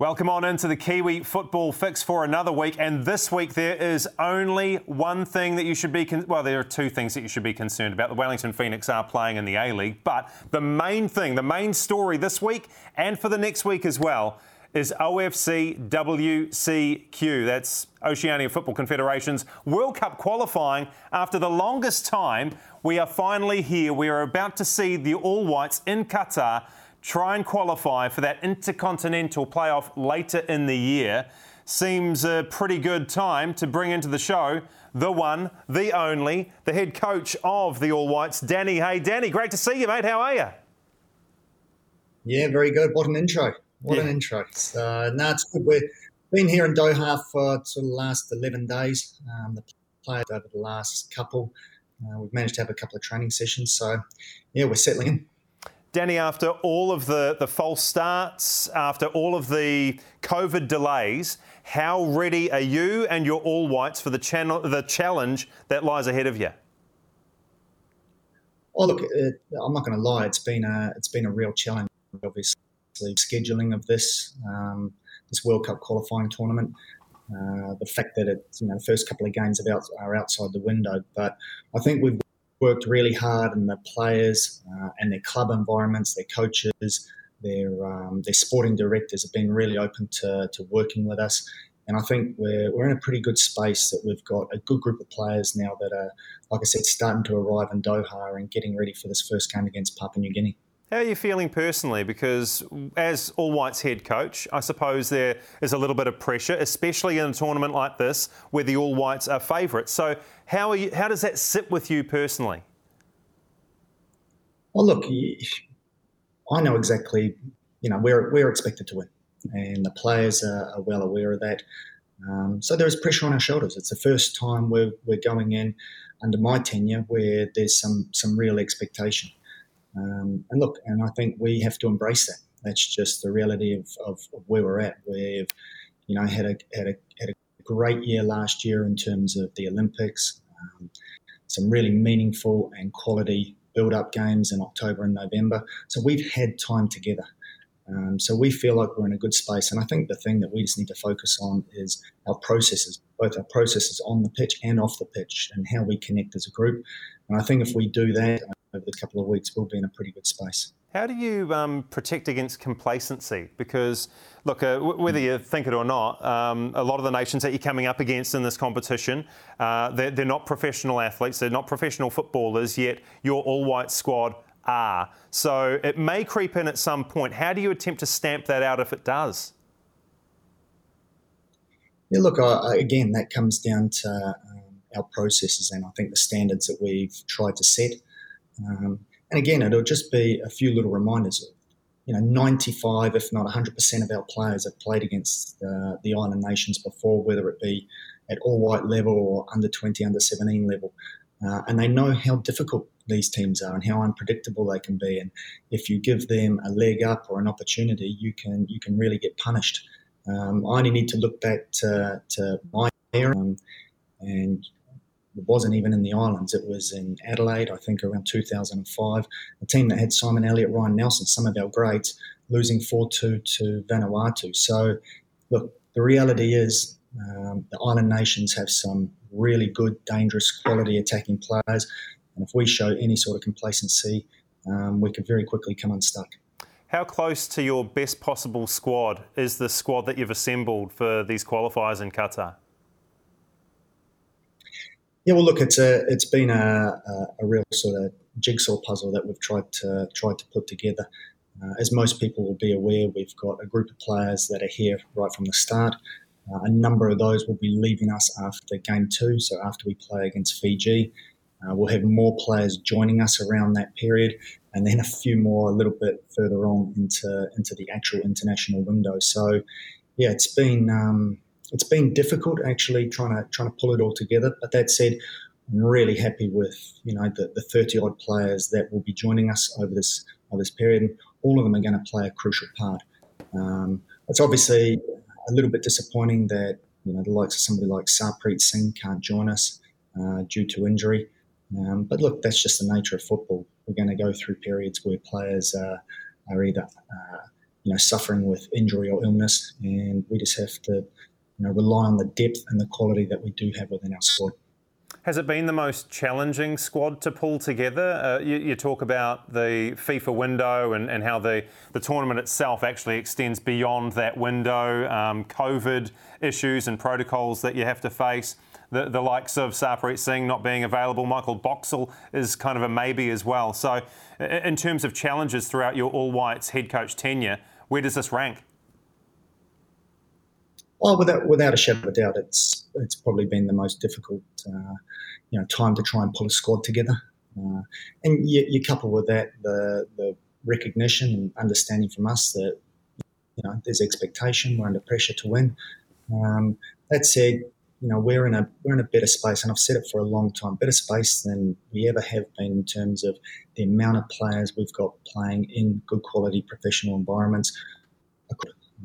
Welcome on into the Kiwi Football Fix for another week. And this week, there is only one thing that you should be, con- well, there are two things that you should be concerned about. The Wellington Phoenix are playing in the A League, but the main thing, the main story this week and for the next week as well, is OFC WCQ. That's Oceania Football Confederation's World Cup qualifying. After the longest time, we are finally here. We are about to see the All Whites in Qatar try and qualify for that intercontinental playoff later in the year. Seems a pretty good time to bring into the show the one, the only, the head coach of the All Whites, Danny Hay. Danny, great to see you, mate. How are you? Yeah, very good. What an intro. What yeah. an intro. So, no, it's good. We've been here in Doha for sort of the last 11 days. Um, the players over the last couple. Uh, we've managed to have a couple of training sessions. So, yeah, we're settling in. Danny, after all of the, the false starts, after all of the COVID delays, how ready are you and your All Whites for the, channel, the challenge that lies ahead of you? Oh, look, it, I'm not going to lie. It's been a it's been a real challenge. Obviously, scheduling of this um, this World Cup qualifying tournament. Uh, the fact that it, you know, the first couple of games about, are outside the window, but I think we've worked really hard, and the players uh, and their club environments, their coaches, their um, their sporting directors have been really open to, to working with us. And I think we're, we're in a pretty good space that we've got a good group of players now that are, like I said, starting to arrive in Doha and getting ready for this first game against Papua New Guinea. How are you feeling personally? Because as All Whites head coach, I suppose there is a little bit of pressure, especially in a tournament like this where the All Whites are favourites. So how, you, how does that sit with you personally? Well, look, I know exactly, you know, we're, we're expected to win, and the players are, are well aware of that. Um, so there is pressure on our shoulders. It's the first time we're, we're going in under my tenure where there's some, some real expectation. Um, and look, and I think we have to embrace that. That's just the reality of, of, of where we're at. We've, you know, had a, had a had a great year last year in terms of the Olympics. Um, some really meaningful and quality build-up games in October and November. So we've had time together. Um, so we feel like we're in a good space. And I think the thing that we just need to focus on is our processes, both our processes on the pitch and off the pitch, and how we connect as a group. And I think if we do that, over the couple of weeks, we'll be in a pretty good space. How do you um, protect against complacency? Because, look, uh, w- whether you think it or not, um, a lot of the nations that you're coming up against in this competition, uh, they're, they're, not professional athletes, they're not professional footballers, yet your all white squad are. So it may creep in at some point. How do you attempt to stamp that out if it does? Yeah, look, again, that comes down to um, our processes and I think the standards that we've tried to set. Um, and again, it'll just be a few little reminders. You know, 95, if not 100% of our players have played against uh, the island nations before, whether it be at all white level or under 20, under 17 level. Uh, and they know how difficult these teams are and how unpredictable they can be. And if you give them a leg up or an opportunity, you can you can really get punished. Um, I only need to look back to, to my era, um, and it wasn't even in the islands. It was in Adelaide, I think, around 2005. A team that had Simon Elliott, Ryan Nelsen, some of our greats, losing 4 2 to Vanuatu. So, look, the reality is um, the island nations have some really good, dangerous, quality attacking players. And if we show any sort of complacency, um, we could very quickly come unstuck. How close to your best possible squad is the squad that you've assembled for these qualifiers in Qatar? Yeah, well, look, it's a it's been a, a, real sort of jigsaw puzzle that we've tried to tried to put together. Uh, as most people will be aware, we've got a group of players that are here right from the start. Uh, a number of those will be leaving us after game two, so after we play against Fiji. Uh, we'll have more players joining us around that period, and then a few more a little bit further on into into the actual international window. So, yeah, it's been um, it's been difficult actually trying to trying to pull it all together. But that said, I'm really happy with you know the, the 30 odd players that will be joining us over this over this period. And all of them are going to play a crucial part. Um, it's obviously a little bit disappointing that you know the likes of somebody like Sarpreet Singh can't join us uh, due to injury. Um, but look, that's just the nature of football. We're going to go through periods where players uh, are either uh, you know, suffering with injury or illness, and we just have to, you know, rely on the depth and the quality that we do have within our squad. Has it been the most challenging squad to pull together? Uh, you, you, talk about the FIFA window and, and, how the, the tournament itself actually extends beyond that window, um, COVID issues and protocols that you have to face. The, the likes of Sarpreet Singh not being available, Michael Boxall is kind of a maybe as well. So, in terms of challenges throughout your All Whites head coach tenure, where does this rank? Oh, without without a shadow of a doubt, it's it's probably been the most difficult, uh, you know, time to try and pull a squad together. Uh, and you, you, couple with that the the recognition and understanding from us that you know there's expectation, we're under pressure to win. Um, that said, you know we're in a we're in a better space, and I've said it for a long time, better space than we ever have been in terms of the amount of players we've got playing in good quality professional environments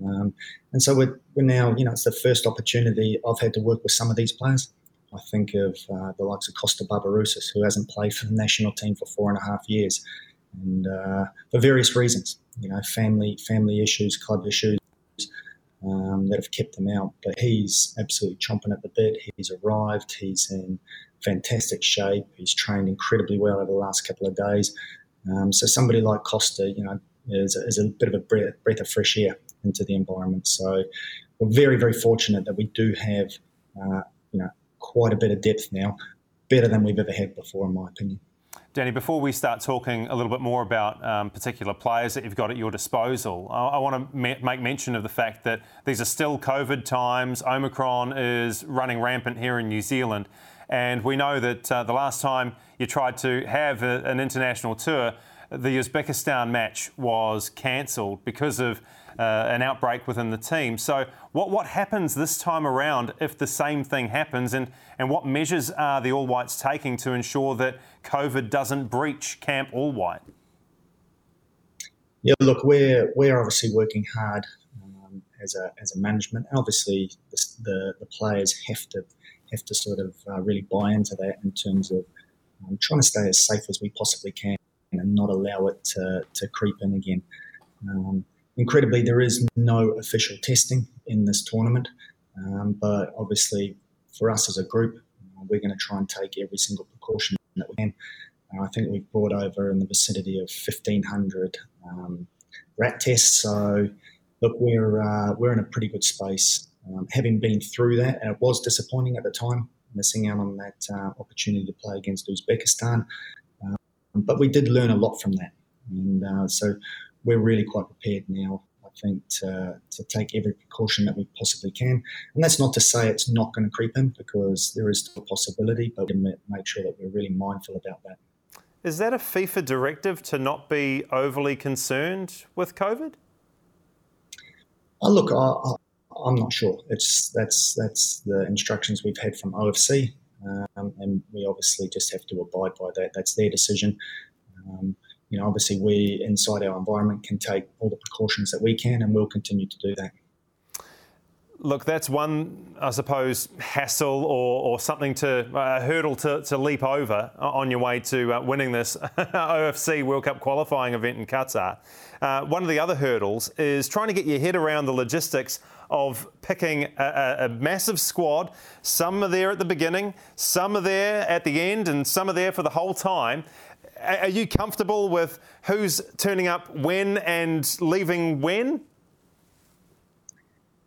um, and so we're, we're now, you know, it's the first opportunity I've had to work with some of these players. I think of uh, the likes of Costa Barbarouses, who hasn't played for the national team for four and a half years, and uh, for various reasons, you know, family family issues, club issues um, that have kept him out. But he's absolutely chomping at the bit. He's arrived. He's in fantastic shape. He's trained incredibly well over the last couple of days. Um, so somebody like Costa, you know, is, is a bit of a breath, breath of fresh air into the environment. So we're very, very fortunate that we do have, uh, you know, quite a bit of depth now, better than we've ever had before, in my opinion. Danny, before we start talking a little bit more about um, particular players that you've got at your disposal, I, I want to ma- make mention of the fact that these are still COVID times. Omicron is running rampant here in New Zealand. And we know that uh, the last time you tried to have a, an international tour, the Uzbekistan match was cancelled because of uh, an outbreak within the team. So, what, what happens this time around if the same thing happens, and, and what measures are the All Whites taking to ensure that COVID doesn't breach Camp All White? Yeah, look, we're we're obviously working hard um, as a as a management. Obviously, the, the, the players have to have to sort of uh, really buy into that in terms of um, trying to stay as safe as we possibly can and not allow it to, to creep in again. Um, incredibly, there is no official testing in this tournament, um, but obviously, for us as a group, we're going to try and take every single precaution that we can. Uh, I think we've brought over in the vicinity of 1,500 um, rat tests. So, look, we're uh, we're in a pretty good space. Um, having been through that, and it was disappointing at the time, missing out on that uh, opportunity to play against Uzbekistan. Um, but we did learn a lot from that, and uh, so we're really quite prepared now. I think to, to take every precaution that we possibly can, and that's not to say it's not going to creep in because there is still a possibility, but we make sure that we're really mindful about that. Is that a FIFA directive to not be overly concerned with COVID? Oh, look, I, am not sure. It's that's that's the instructions we've had from OFC, um, and we obviously just have to abide by that. That's their decision. Um, you know, obviously we inside our environment can take all the precautions that we can, and we'll continue to do that. Look, that's one, I suppose, hassle or, or something to a hurdle to, to leap over on your way to uh, winning this OFC World Cup qualifying event in Qatar. Uh, one of the other hurdles is trying to get your head around the logistics of picking a, a, massive squad. Some are there at the beginning, some are there at the end, and some are there for the whole time are you comfortable with who's turning up when and leaving when?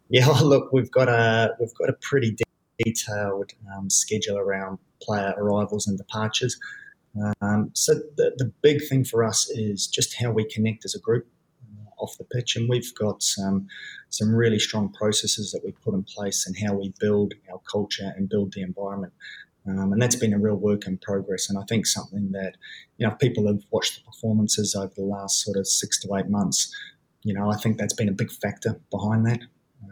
Yeah, look, we've got a we've got a pretty detailed um, schedule around player arrivals and departures. Um, so the, the big thing for us is just how we connect as a group uh, off the pitch, and we've got some some really strong processes that we put in place and how we build our culture and build the environment. Um, and that's been a real work in progress. And I think something that, you know, people have watched the performances over the last sort of six to eight months, you know, I think that's been a big factor behind that.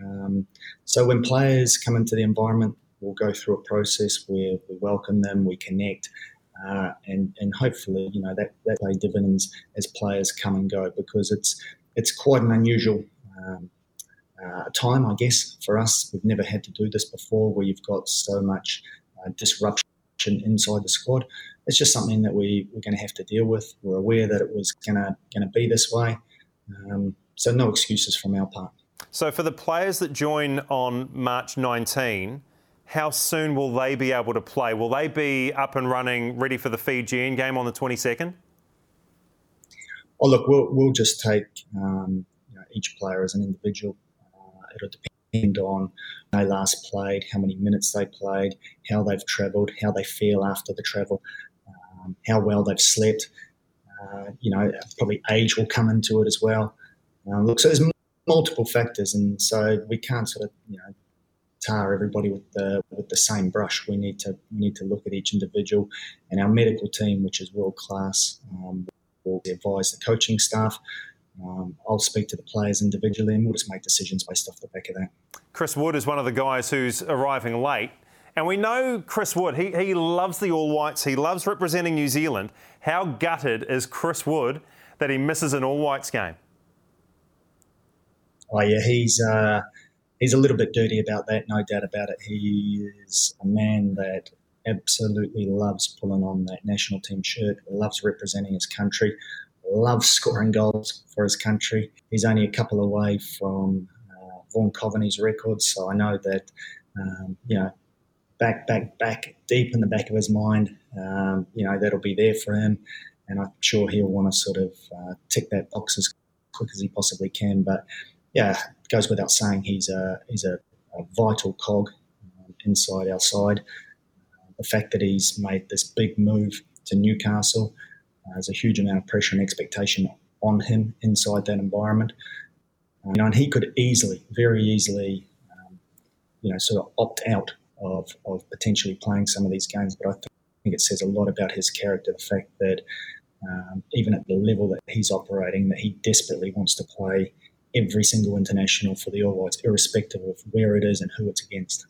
Um, so when players come into the environment, we'll go through a process where we welcome them, we connect, uh, and and hopefully, you know, that that pay dividends as players come and go because it's it's quite an unusual. Um, uh, time, I guess, for us. We've never had to do this before, where you've got so much disruption inside the squad. It's just something that we, we're going to have to deal with. We're aware that it was going to going to be this way. Um, so no excuses from our part. So for the players that join on March 19, how soon will they be able to play? Will they be up and running, ready for the Fijian game on the 22nd? Oh, look, we'll, we'll just take um, you know, each player as an individual. Uh, it'll depend on they last played, how many minutes they played, how they've travelled, how they feel after the travel, um, how well they've slept. Uh, you know, probably age will come into it as well. Um, look, so there's multiple factors, and so we can't sort of you know tar everybody with the with the same brush. We need to we need to look at each individual, and our medical team, which is world class, um, will advise the coaching staff. Um, I'll speak to the players individually, and we'll just make decisions based off the back of that. Chris Wood is one of the guys who's arriving late. And we know Chris Wood, he, he loves the All Whites, he loves representing New Zealand. How gutted is Chris Wood that he misses an All Whites game? Oh, yeah, he's. Uh, he's a little bit dirty about that, no doubt about it. He is a man that absolutely loves pulling on that national team shirt, loves representing his country, loves scoring goals for his country. He's only a couple away from uh, Vaughan Coveny's records, so I know that, um, you know, back, back, back, deep in the back of his mind, um, you know, that'll be there for him. And I'm sure he'll want to sort of uh, tick that box as quick as he possibly can. But yeah, it goes without saying he's a he's a, a vital cog um, inside our side. The fact that he's made this big move to Newcastle, there's a huge amount of pressure and expectation on him inside that environment. Uh, you know, and he could easily, very easily, um, you know, sort of opt out of, of potentially playing some of these games. But I think it says a lot about his character, the fact that um, even at the level that he's operating, that he desperately wants to play every single international for the All Whites, irrespective of where it is and who it's against.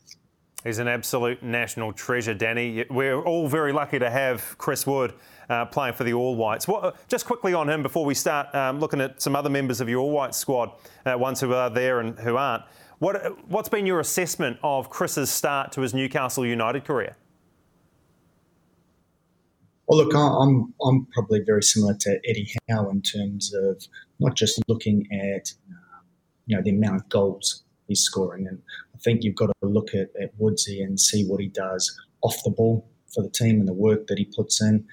He's an absolute national treasure, Danny. We're all very lucky to have Chris Wood uh, playing for the All Whites. What, just quickly on him before we start um, looking at some other members of your All Whites squad, uh, ones who are there and who aren't. What, what's been your assessment of Chris's start to his Newcastle United career? Well, look, I'm I'm probably very similar to Eddie Howe in terms of not just looking at um, you know the amount of goals he's scoring, and think you've got to look at, at Woodsy and see what he does off the ball for the team and the work that he puts in.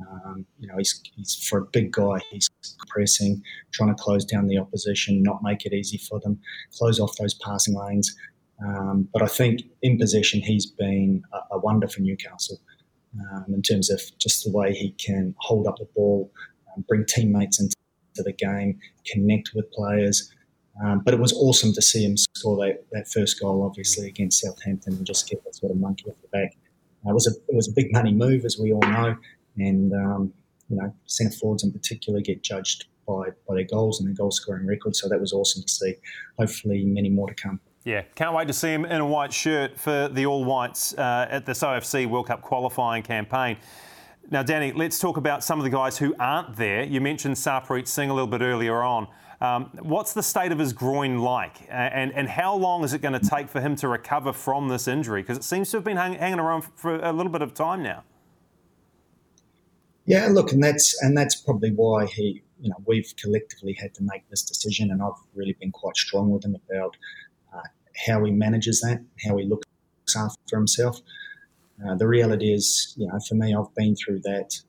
Um, you know, he's, he's for a big guy, he's pressing, trying to close down the opposition, not make it easy for them, close off those passing lanes. Um, but I think in possession, he's been a, a wonder for Newcastle um, in terms of just the way he can hold up the ball, um, bring teammates into the game, connect with players. Um, but it was awesome to see him score that, that first goal, obviously, against Southampton and just get that sort of monkey off the back. Uh, it was a it was a big money move, as we all know, and um, you know centre forwards in particular get judged by by their goals and their goal scoring record. So that was awesome to see. Hopefully, many more to come. Yeah, can't wait to see him in a white shirt for the All Whites uh, at this OFC World Cup qualifying campaign. Now, Danny, let's talk about some of the guys who aren't there. You mentioned Sarpreet Singh a little bit earlier on. Um, what's the state of his groin like, and, and how long is it going to take for him to recover from this injury? Because it seems to have been hang, hanging around for a little bit of time now. Yeah, look, and that's and that's probably why he, you know, we've collectively had to make this decision, and I've really been quite strong with him about uh, how he manages that, how he looks after himself. Uh, the reality is, you know, for me, I've been through that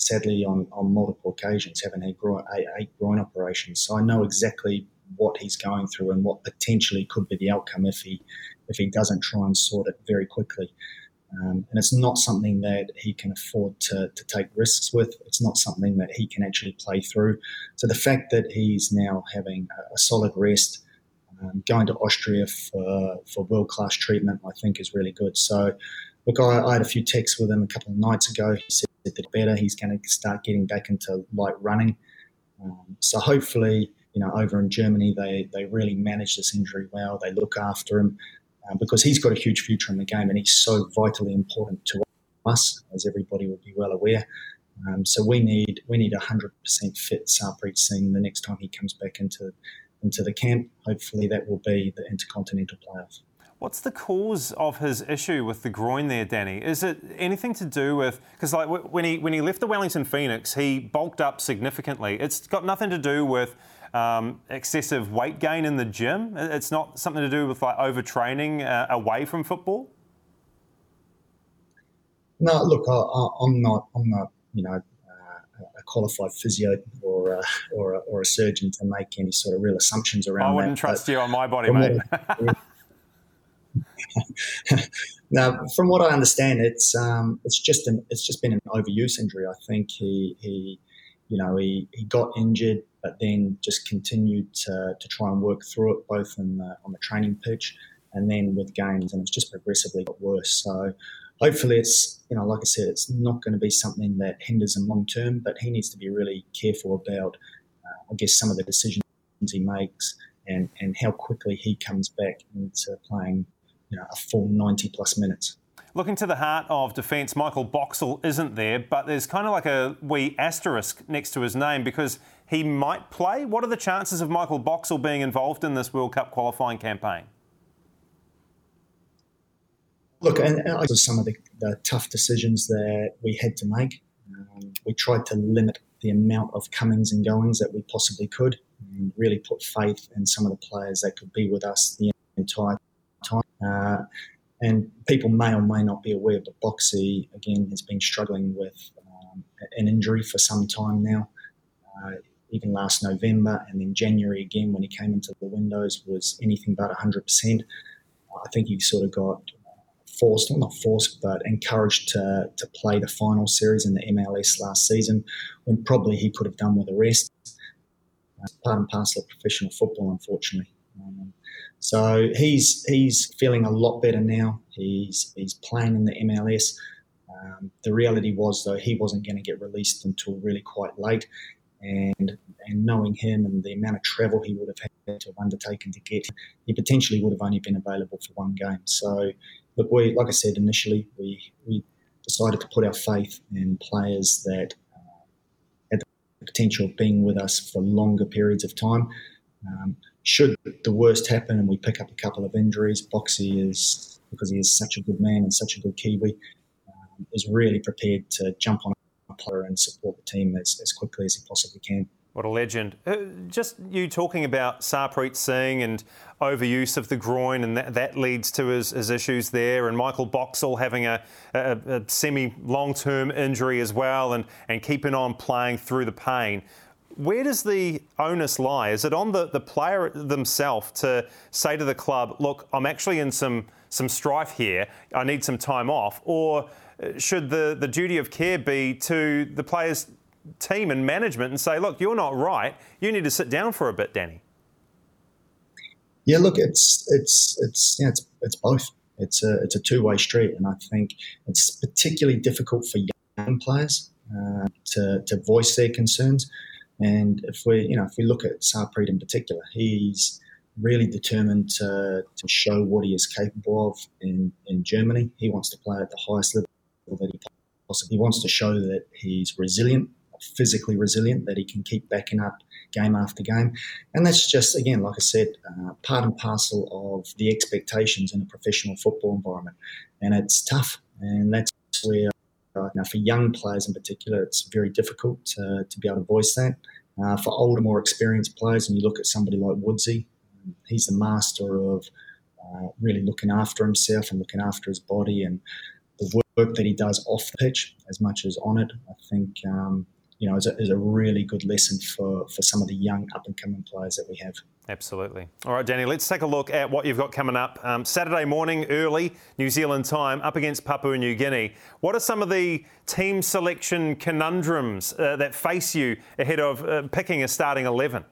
sadly on, on multiple occasions, having had groin, eight, groin operations. So I know exactly what he's going through and what potentially could be the outcome if he if he doesn't try and sort it very quickly. Um, and it's not something that he can afford to, to take risks with. It's not something that he can actually play through. So the fact that he's now having a, a solid rest, um, going to Austria for, for world class treatment, I think is really good. So, look, I, I, had a few texts with him a couple of nights ago. He said that better. He's going to start getting back into light running. Um, so hopefully, you know, over in Germany, they, they really manage this injury well. They look after him uh, because he's got a huge future in the game and he's so vitally important to us, as everybody will be well aware. Um, so we need we need a hundred percent fit Sarpreet Singh the next time he comes back into into the camp. Hopefully, that will be the intercontinental playoff. What's the cause of his issue with the groin there, Danny? Is it anything to do with because like when he when he left the Wellington Phoenix, he bulked up significantly. It's got nothing to do with um, excessive weight gain in the gym? It's not something to do with like overtraining uh, away from football. No, look, I, am not. I'm not. You know, uh, a qualified physio or uh, or, a, or a surgeon to make any sort of real assumptions around. I wouldn't that. trust you on my body, mate. now, from what I understand, it's um, it's just an it's just been an overuse injury. I think he he you know he, he got injured, but then just continued to, to try and work through it, both in the, on the training pitch and then with games, and it's just progressively got worse. So hopefully, it's you know like I said, it's not going to be something that hinders him long term, but he needs to be really careful about uh, I guess some of the decisions he makes and and how quickly he comes back into playing you know, a full 90 plus minutes. Looking to the heart of defence, Michael Boxall isn't there, but there's kind of like a wee asterisk next to his name because he might play. What are the chances of Michael Boxall being involved in this World Cup qualifying campaign? Look, and, and some of the, the, tough decisions that we had to make. Um, we tried to limit the amount of comings and goings that we possibly could, and really put faith in some of the players that could be with us the entire time. Uh, and people may or may not be aware, but Boxy, again, has been struggling with um, an injury for some time now. Uh, even last November and then January again, when he came into the windows, was anything but 100%. I think he sort of got forced, well, not forced, but encouraged to, to play the final series in the MLS last season, when probably he could have done with a rest. Uh, part and parcel of professional football, unfortunately. So he's he's feeling a lot better now. He's he's playing in the MLS. Um, the reality was though he wasn't going to get released until really quite late, and and knowing him and the amount of travel he would have had to have undertaken to get, he potentially would have only been available for one game. So look, we like I said initially, we we decided to put our faith in players that uh, had the potential of being with us for longer periods of time. Um, should the worst happen and we pick up a couple of injuries, Boxy is, because he is such a good man and such a good Kiwi, um, is really prepared to jump on a player and support the team as, as quickly as he possibly can. What a legend. Uh, just you talking about Sarpreet Singh and overuse of the groin, and that, that leads to his, his, issues there, and Michael Boxall having a, a, a semi long term injury as well, and, and keeping on playing through the pain where does the onus lie? Is it on the, the player themselves to say to the club, look, I'm actually in some, some strife here, I need some time off? Or uh, should the, the duty of care be to the players' team and management and say, look, you're not right, you need to sit down for a bit, Danny? Yeah, look, it's it's it's it's it's both. It's a it's a two way street, and I think it's particularly difficult for young players uh, to to voice their concerns and if we, you know, if we look at Sarpreet in particular, he's really determined to, to show what he is capable of in, in Germany. He wants to play at the highest level that he possibly. He wants to show that he's resilient, physically resilient, that he can keep backing up game after game. And that's just, again, like I said, uh, part and parcel of the expectations in a professional football environment. And it's tough. And that's where now, for young players in particular, it's very difficult to, to be able to voice that. Uh, for older, more experienced players, and you look at somebody like Woodsy, he's the master of uh, really looking after himself and looking after his body and the work that he does off the pitch as much as on it. I think um, you know is a, is a really good lesson for, for some of the young up and coming players that we have. Absolutely. All right, Danny, let's take a look at what you've got coming up. Um, Saturday morning, early, New Zealand time, up against Papua New Guinea. What are some of the team selection conundrums uh, that face you ahead of uh, picking a starting 11?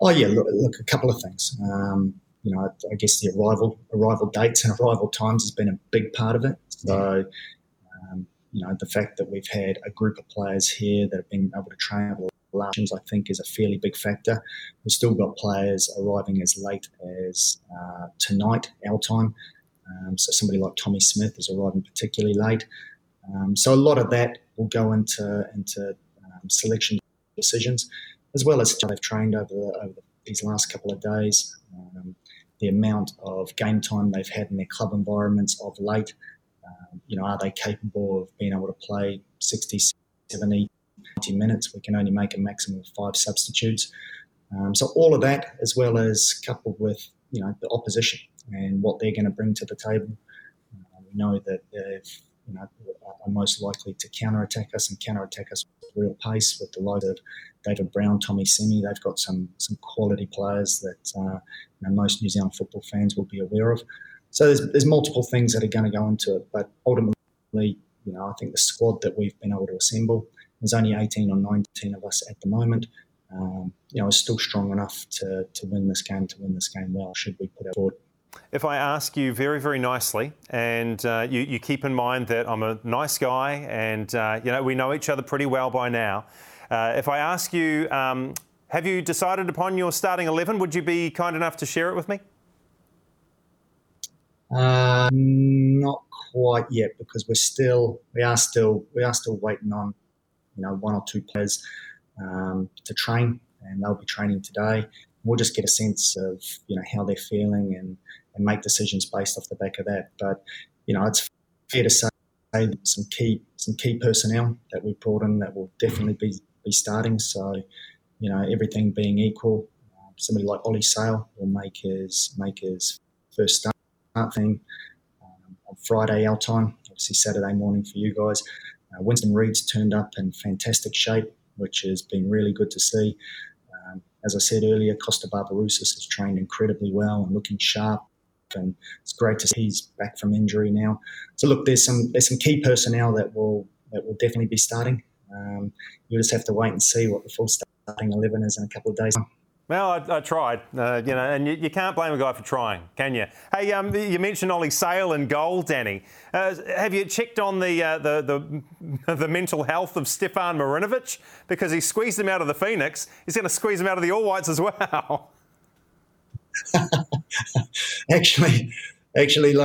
Oh, yeah, look, look a couple of things. Um, you know, I, I, guess the arrival arrival dates and arrival times has been a big part of it. So, um, you know, the fact that we've had a group of players here that have been able to travel Larshams, I think, is a fairly big factor. We've still got players arriving as late as uh, tonight, our time. Um, so somebody like Tommy Smith is arriving particularly late. Um, so a lot of that will go into into um, selection decisions, as well as how they've trained over, the, over these last couple of days. Um, the amount of game time they've had in their club environments of late. You know, are they capable of being able to play 60, 70 90 minutes. We can only make a maximum of five substitutes. Um, so all of that, as well as coupled with you know the opposition and what they're going to bring to the table, uh, we know that they've you know are most likely to counter attack us and counter attack us with real pace with the likes of David Brown, Tommy Semmy. They've got some some quality players that uh, you know, most New Zealand football fans will be aware of. So there's, there's multiple things that are going to go into it, but ultimately, you know, I think the squad that we've been able to assemble, there's only 18 or 19 of us at the moment. Um, you know, is still strong enough to, to win this game, to win this game well, should we put it forward. If I ask you very, very nicely, and uh, you, you, keep in mind that I'm a nice guy and, uh, you know, we know each other pretty well by now. Uh, if I ask you, um, have you decided upon your starting 11? Would you be kind enough to share it with me? Uh, not quite yet because we're still we are still we are still waiting on you know one or two players um, to train and they'll be training today. We'll just get a sense of you know how they're feeling and, and make decisions based off the back of that. But you know it's fair to say some key some key personnel that we've brought in that will definitely be be starting. So you know everything being equal, uh, somebody like Ollie Sail will make his make his first start thing um, on Friday our time, obviously Saturday morning for you guys. Uh, Winston Reid's turned up in fantastic shape, which has been really good to see. Um, as I said earlier, Costa Barbarouses has trained incredibly well and looking sharp, and it's great to see he's back from injury now. So look, there's some there's some key personnel that will that will definitely be starting. Um, you'll just have to wait and see what the full starting eleven is in a couple of days. Well, I, I tried, uh, you know, and you, you, can't blame a guy for trying, can you? Hey, um, you mentioned Ollie Sail and goal, Danny. Uh, have you checked on the, uh, the, the, the mental health of Stefan Marinovic? Because he squeezed him out of the Phoenix, he's going to squeeze him out of the All Whites as well. actually, actually,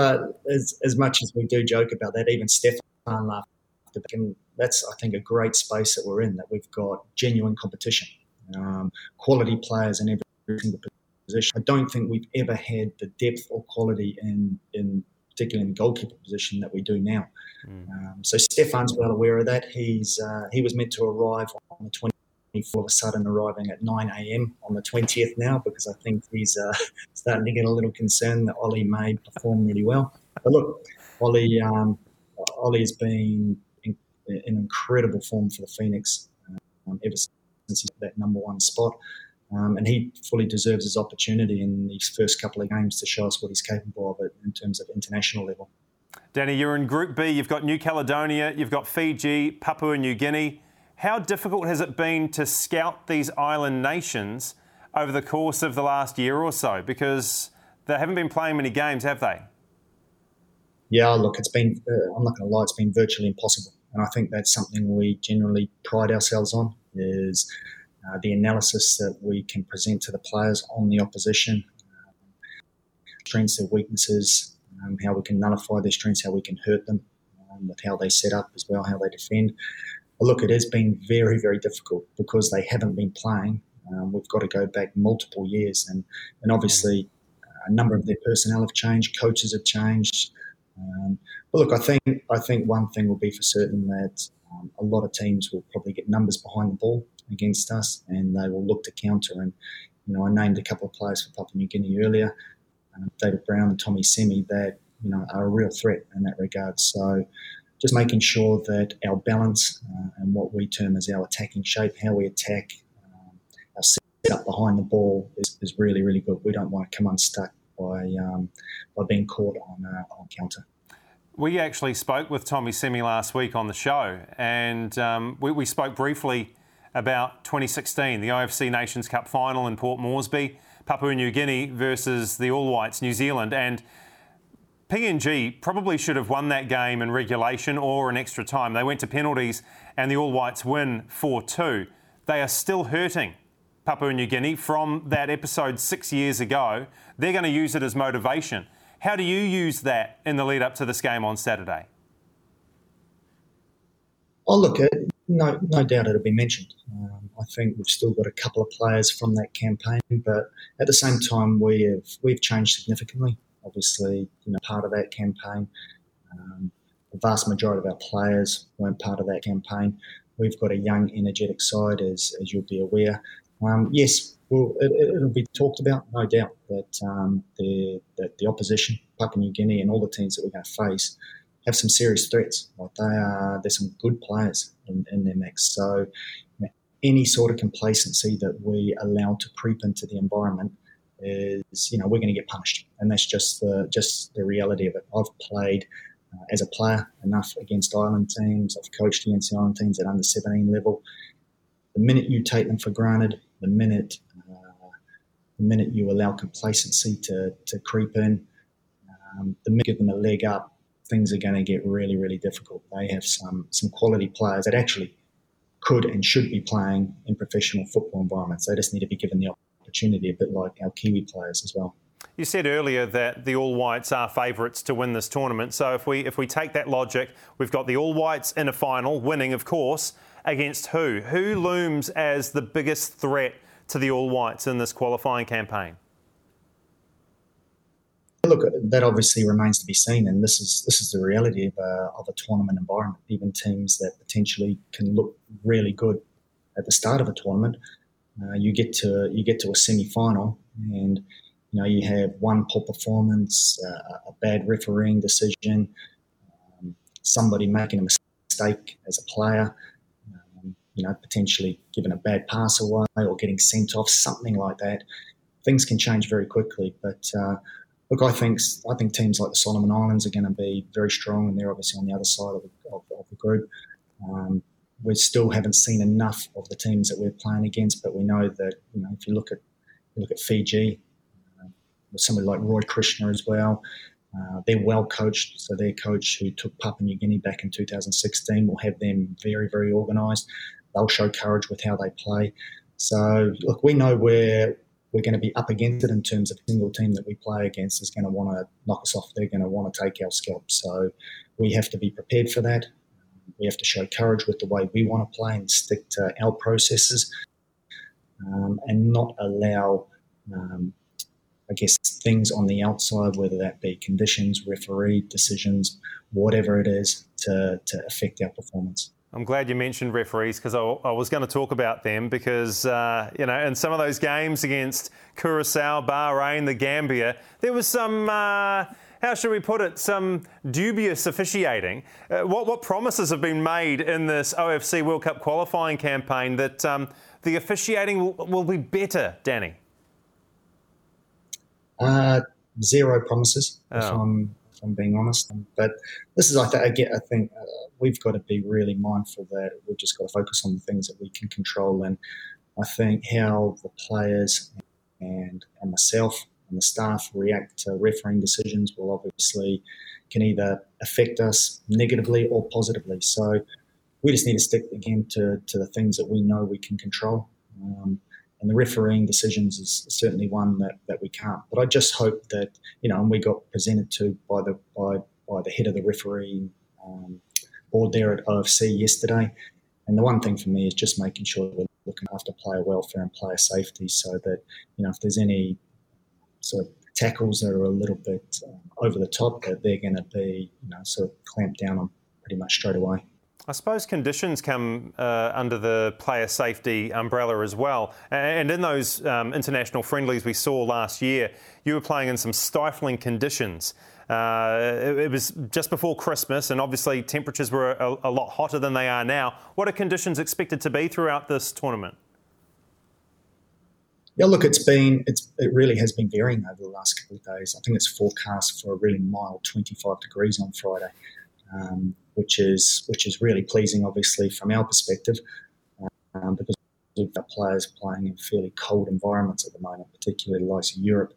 as, as much as we do joke about that, even Stefan laughed. And that's, I think, a great space that we're in, that we've got genuine competition um, quality players in every single position. I don't think we've ever had the depth or quality in, in particularly in the goalkeeper position that we do now. Mm. Um, so Stefan's well aware of that. He's uh, he was meant to arrive on the 20th, all of a sudden arriving at 9 a.m. on the 20th now because I think he's uh, starting to get a little concerned that Ollie may perform really well. But look, Ollie um, Ollie's been in, in incredible form for the Phoenix um, ever since that number one spot. Um, and he fully deserves his opportunity in these first couple of games to show us what he's capable of in terms of international level. Danny, you're in Group B. You've got New Caledonia, you've got Fiji, Papua New Guinea. How difficult has it been to scout these island nations over the course of the last year or so? Because they haven't been playing many games, have they? Yeah, look, it's been, uh, I'm not going to lie, it's been virtually impossible. And I think that's something we generally pride ourselves on is uh, the analysis that we can present to the players on the opposition, um, strengths and weaknesses, um, how we can nullify their strengths, how we can hurt them um, with how they set up as well, how they defend. But look, it has been very, very difficult because they haven't been playing. Um, we've got to go back multiple years, and and obviously a number of their personnel have changed, coaches have changed. Um, but look, I think I think one thing will be for certain that um, a lot of teams will probably get numbers behind the ball against us, and they will look to counter. And you know, I named a couple of players for Papua New Guinea earlier, uh, David Brown and Tommy Semmy, that you know are a real threat in that regard. So, just making sure that our balance uh, and what we term as our attacking shape, how we attack, um, our set up behind the ball is, is really, really good. We don't want to come unstuck by um, by being caught on uh, on counter. We actually spoke with Tommy Semmy last week on the show, and um, we, we, spoke briefly about 2016, the OFC Nations Cup final in Port Moresby, Papua New Guinea versus the All Whites, New Zealand. And PNG probably should have won that game in regulation or in extra time. They went to penalties, and the All Whites win 4 2. They are still hurting Papua New Guinea from that episode six years ago. They're going to use it as motivation. How do you use that in the lead up to this game on Saturday? Oh, look, no, no doubt it'll be mentioned. Um, I think we've still got a couple of players from that campaign, but at the same time, we have we've changed significantly. Obviously, you know, part of that campaign. Um, the vast majority of our players weren't part of that campaign. We've got a young, energetic side, as, as you'll be aware. Um, yes, well, it, will be talked about, no doubt, that, um, the, the opposition, Papua New Guinea, and all the teams that we're going to face have some serious threats. Like they are, there's some good players in, in their mix. So, any sort of complacency that we allow to creep into the environment is, you know, we're going to get punished, and that's just the just the reality of it. I've played uh, as a player enough against island teams. I've coached against the island teams at under 17 level. The minute you take them for granted, the minute the minute you allow complacency to, to creep in, um, the minute you give them a leg up, things are going to get really, really difficult. They have some some quality players that actually could and should be playing in professional football environments. They just need to be given the opportunity, a bit like our Kiwi players as well. You said earlier that the All Whites are favourites to win this tournament. So if we if we take that logic, we've got the All Whites in a final, winning, of course, against who? Who looms as the biggest threat to the All Whites in this qualifying campaign? Look, that obviously remains to be seen, and this is this is the reality of a, of a tournament environment. Even teams that potentially can look really good at the start of a tournament, uh, you get to you get to a semi final, and you know you have one poor performance, uh, a bad refereeing decision, um, somebody making a mistake as a player, you know potentially giving a bad pass away or getting sent off, something like that. Things can change very quickly, but uh, look, I think I think teams like the Solomon Islands are going to be very strong, and they're obviously on the other side of the, of, of the group. Um, we still haven't seen enough of the teams that we're playing against, but we know that you know if you look at you look at Fiji, uh, with somebody like Roy Krishna as well. Uh, they're well coached, so their coach who took Papua New Guinea back in 2016 will have them very, very organised. They'll show courage with how they play. So, look, we know where we're going to be up against it in terms of a single team that we play against is going to want to knock us off. They're going to want to take our scalp. So we have to be prepared for that. We have to show courage with the way we want to play and stick to our processes um, and not allow, um, I guess, things on the outside, whether that be conditions, referee decisions, whatever it is, to, to affect our performance. I'm glad you mentioned referees because I, I, was going to talk about them because, uh, you know, in some of those games against Curacao, Bahrain, the Gambia, there was some, uh, how should we put it, some dubious officiating. Uh, what, what, promises have been made in this OFC World Cup qualifying campaign that um, the officiating will, will, be better, Danny? Uh, zero promises, oh. if, I'm, I'm, being honest. But this is, I, th- I, get, I think uh, we've got to be really mindful that we've just got to focus on the things that we can control. And I think how the players and, and myself and the staff react to refereeing decisions will obviously can either affect us negatively or positively. So we just need to stick again to, to the things that we know we can control. Um, and the refereeing decisions is certainly one that, that we can't. But I just hope that, you know, and we got presented to by the by by the head of the refereeing um, board there at OFC yesterday. And the one thing for me is just making sure we're looking after player welfare and player safety so that, you know, if there's any sort of tackles that are a little bit um, over the top, that they're going to be, you know, sort of clamped down on pretty much straight away. I suppose conditions come uh, under the player safety umbrella as well. And in those um, international friendlies we saw last year, you were playing in some stifling conditions. Uh, it, it, was just before Christmas, and obviously temperatures were a, a, lot hotter than they are now. What are conditions expected to be throughout this tournament? Yeah, look, it's been it's it really has been varying over the last couple of days. I think it's forecast for a really mild 25 degrees on Friday, um, which is which is really pleasing, obviously from our perspective, um, because we've got players playing in fairly cold environments at the moment, particularly the likes of Europe.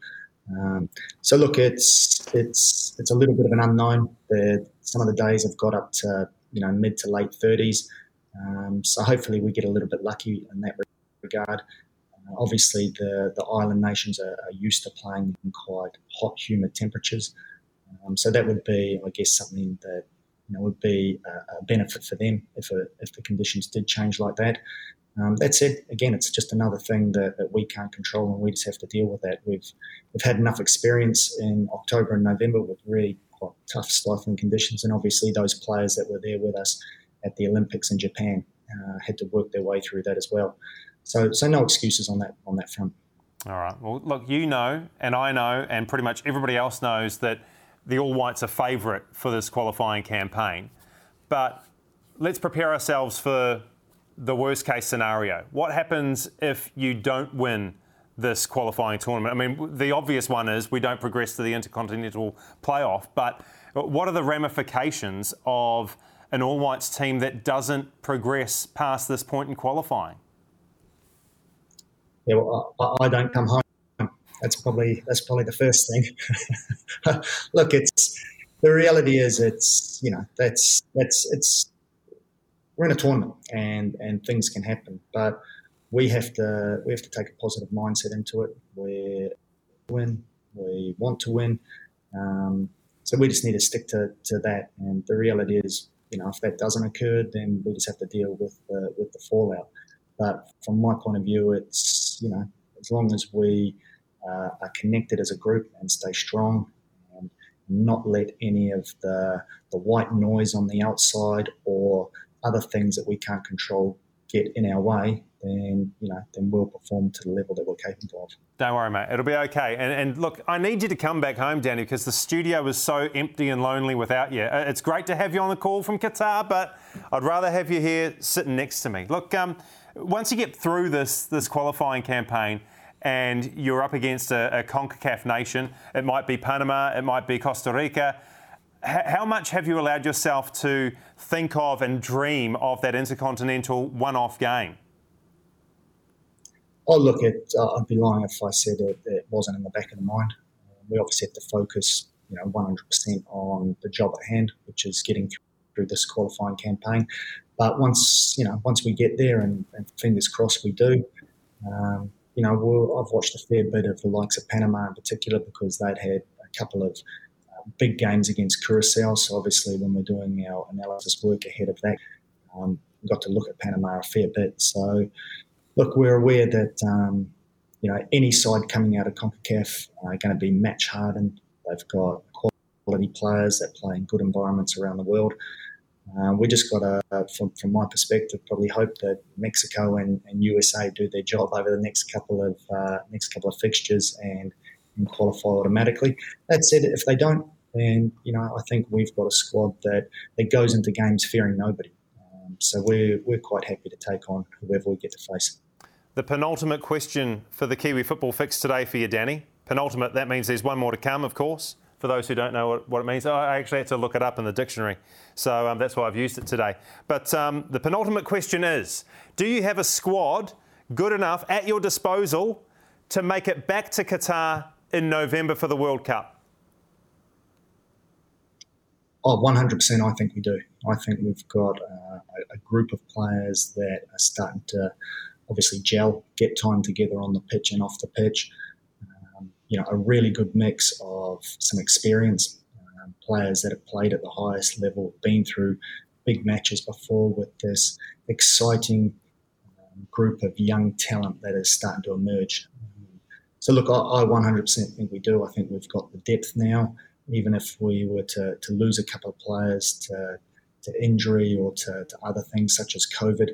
Um, so look, it's it's it's a little bit of an unknown. The, some of the days have got up to you know mid to late 30s. Um, so hopefully we get a little bit lucky in that regard. Uh, obviously, the the island nations are, are, used to playing in quite hot, humid temperatures. Um, so that would be, I guess, something that know, would be a, a benefit for them if a, if the conditions did change like that. Um, that said, again, it's just another thing that, that we can't control, and we just have to deal with that. We've we've had enough experience in October and November with really quite tough stifling conditions, and obviously those players that were there with us at the Olympics in Japan uh, had to work their way through that as well. So, so no excuses on that on that front. All right. Well, look, you know, and I know, and pretty much everybody else knows that the All Whites are favourite for this qualifying campaign. But let's prepare ourselves for the worst case scenario. What happens if you don't win this qualifying tournament? I mean, the obvious one is we don't progress to the Intercontinental playoff, but what are the ramifications of an All Whites team that doesn't progress past this point in qualifying? Yeah, well, I, I don't come home. That's probably that's probably the first thing. Look, it's the reality is it's you know that's that's it's we're in a tournament and and things can happen, but we have to we have to take a positive mindset into it. We win, we want to win, um, so we just need to stick to, to that. And the reality is, you know, if that doesn't occur, then we just have to deal with the with the fallout. But from my point of view, it's you know, as long as we uh, are connected as a group and stay strong and not let any of the the white noise on the outside or other things that we can't control get in our way, then you know, then we'll perform to the level that we're capable of. Don't worry, mate. It'll be okay. And, and look, I need you to come back home, Danny, because the studio was so empty and lonely without you. Uh, it's great to have you on the call from Qatar, but I'd rather have you here sitting next to me. Look, um, once you get through this this qualifying campaign. And you're up against a, a CONCACAF nation. It might be Panama, it might be Costa Rica how much have you allowed yourself to think of and dream of that intercontinental one-off game? Oh, look, it, uh, I'd be lying if I said it, it, wasn't in the back of the mind. we obviously have to focus, you know, 100% on the job at hand, which is getting through this qualifying campaign. But once, you know, once we get there, and, and fingers crossed we do, um, you know, we'll, I've watched a fair bit of the likes of Panama in particular because they'd had a couple of big games against Curacao. So obviously, when we're doing our analysis work ahead of that, um, got to look at Panama a fair bit. So look, we're aware that um, you know any side coming out of Concacaf are going to be match hardened. They've got quality players that play in good environments around the world. Uh, we just got to, from, from my perspective, probably hope that Mexico and, and USA do their job over the next couple of uh, next couple of fixtures and, and qualify automatically. That said, if they don't, then you know I think we've got a squad that that goes into games fearing nobody. Um, so we're we're quite happy to take on whoever we get to face. The penultimate question for the Kiwi Football Fix today for you, Danny. Penultimate. That means there's one more to come, of course. For those who don't know what, what it means, I actually had to look it up in the dictionary, so um, that's why I've used it today. But um, the penultimate question is: Do you have a squad good enough at your disposal to make it back to Qatar in November for the World Cup? Oh, 100%. I think we do. I think we've got uh, a, group of players that are starting to obviously gel, get time together on the pitch and off the pitch. You know, a really good mix of some experience, um, players that have played at the highest level, been through big matches before with this exciting um, group of young talent that is starting to emerge. so, look, I, I 100% think we do. I think we've got the depth now even if we were to, to lose a couple of players to, to injury or to, to other things such as COVID,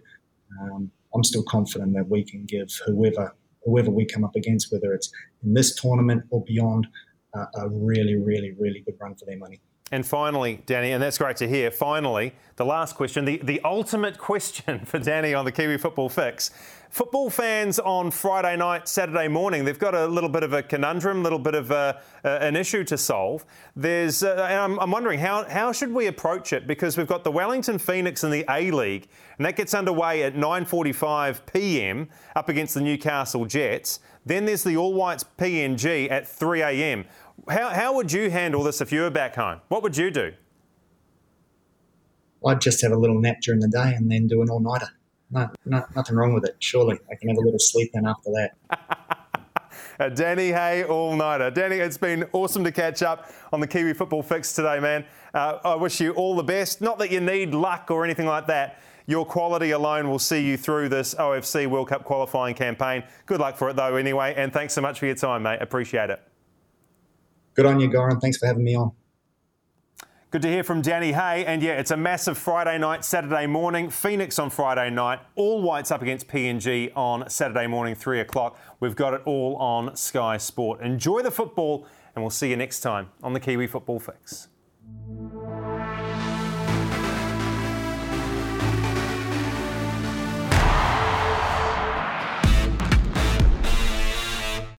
um, I'm still confident that we can give whoever whoever we come up against, whether it's in this tournament or beyond, uh, a really, really, really good run for their money. And finally, Danny, and that's great to hear. Finally, the last question, the, the ultimate question for Danny on the Kiwi Football Fix. Football fans on Friday night, Saturday morning, they've got a little bit of a conundrum, a little bit of a, an issue to solve. There's, uh, I'm, I'm, wondering how, how should we approach it because we've got the Wellington Phoenix in the A League, and that gets underway at 9:45 p.m. up against the Newcastle Jets. Then there's the All Whites PNG at 3 a.m. How, how would you handle this if you were back home? What would you do? I'd just have a little nap during the day and then do an all nighter no, no, nothing wrong with it. Surely I can have a little sleep then after that. Danny Hay all nighter. Danny, it's been awesome to catch up on the Kiwi Football Fix today, man. Uh, I wish you all the best. Not that you need luck or anything like that. Your quality alone will see you through this OFC World Cup qualifying campaign. Good luck for it, though, anyway. And thanks so much for your time, mate. Appreciate it. Good on you, Goran. Thanks for having me on. Good to hear from Danny Hay. And yeah, it's a massive Friday night, Saturday morning. Phoenix on Friday night. All Whites up against PNG on Saturday morning, 3 o'clock. We've got it all on Sky Sport. Enjoy the football, and we'll see you next time on the Kiwi Football Fix.